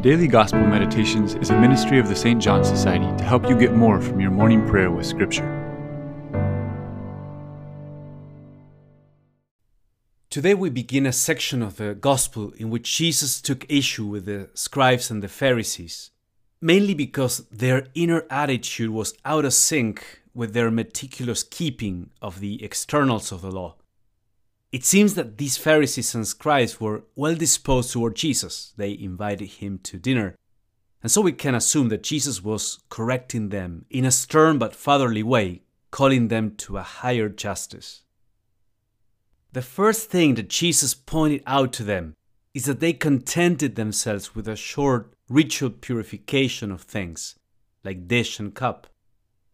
Daily Gospel Meditations is a ministry of the St. John Society to help you get more from your morning prayer with Scripture. Today we begin a section of the Gospel in which Jesus took issue with the scribes and the Pharisees, mainly because their inner attitude was out of sync with their meticulous keeping of the externals of the law. It seems that these Pharisees and scribes were well disposed toward Jesus. They invited him to dinner. And so we can assume that Jesus was correcting them in a stern but fatherly way, calling them to a higher justice. The first thing that Jesus pointed out to them is that they contented themselves with a short ritual purification of things, like dish and cup.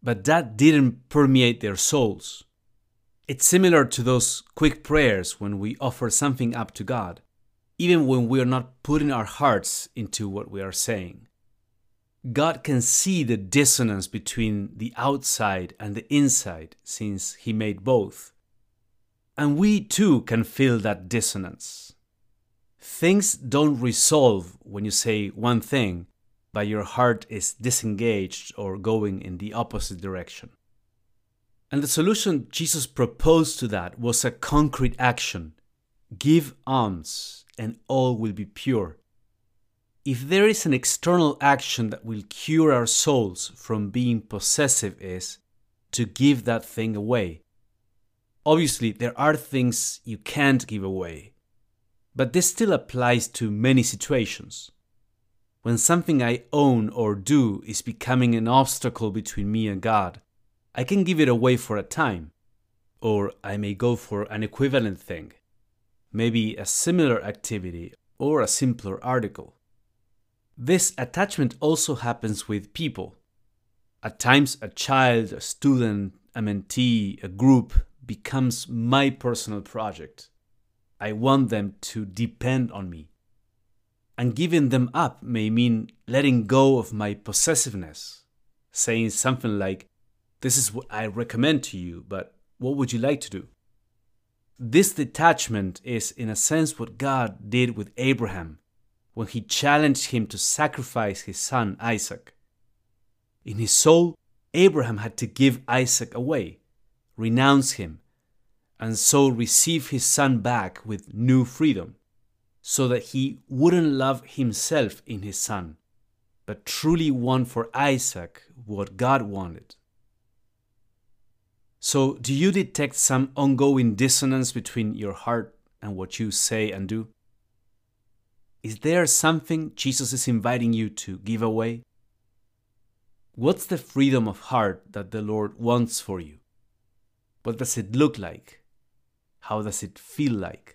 But that didn't permeate their souls. It's similar to those quick prayers when we offer something up to God, even when we are not putting our hearts into what we are saying. God can see the dissonance between the outside and the inside since He made both. And we too can feel that dissonance. Things don't resolve when you say one thing, but your heart is disengaged or going in the opposite direction. And the solution Jesus proposed to that was a concrete action give alms, and all will be pure. If there is an external action that will cure our souls from being possessive, is to give that thing away. Obviously, there are things you can't give away, but this still applies to many situations. When something I own or do is becoming an obstacle between me and God, I can give it away for a time, or I may go for an equivalent thing, maybe a similar activity or a simpler article. This attachment also happens with people. At times, a child, a student, a mentee, a group becomes my personal project. I want them to depend on me. And giving them up may mean letting go of my possessiveness, saying something like, This is what I recommend to you, but what would you like to do? This detachment is, in a sense, what God did with Abraham when he challenged him to sacrifice his son Isaac. In his soul, Abraham had to give Isaac away, renounce him, and so receive his son back with new freedom, so that he wouldn't love himself in his son, but truly want for Isaac what God wanted. So, do you detect some ongoing dissonance between your heart and what you say and do? Is there something Jesus is inviting you to give away? What's the freedom of heart that the Lord wants for you? What does it look like? How does it feel like?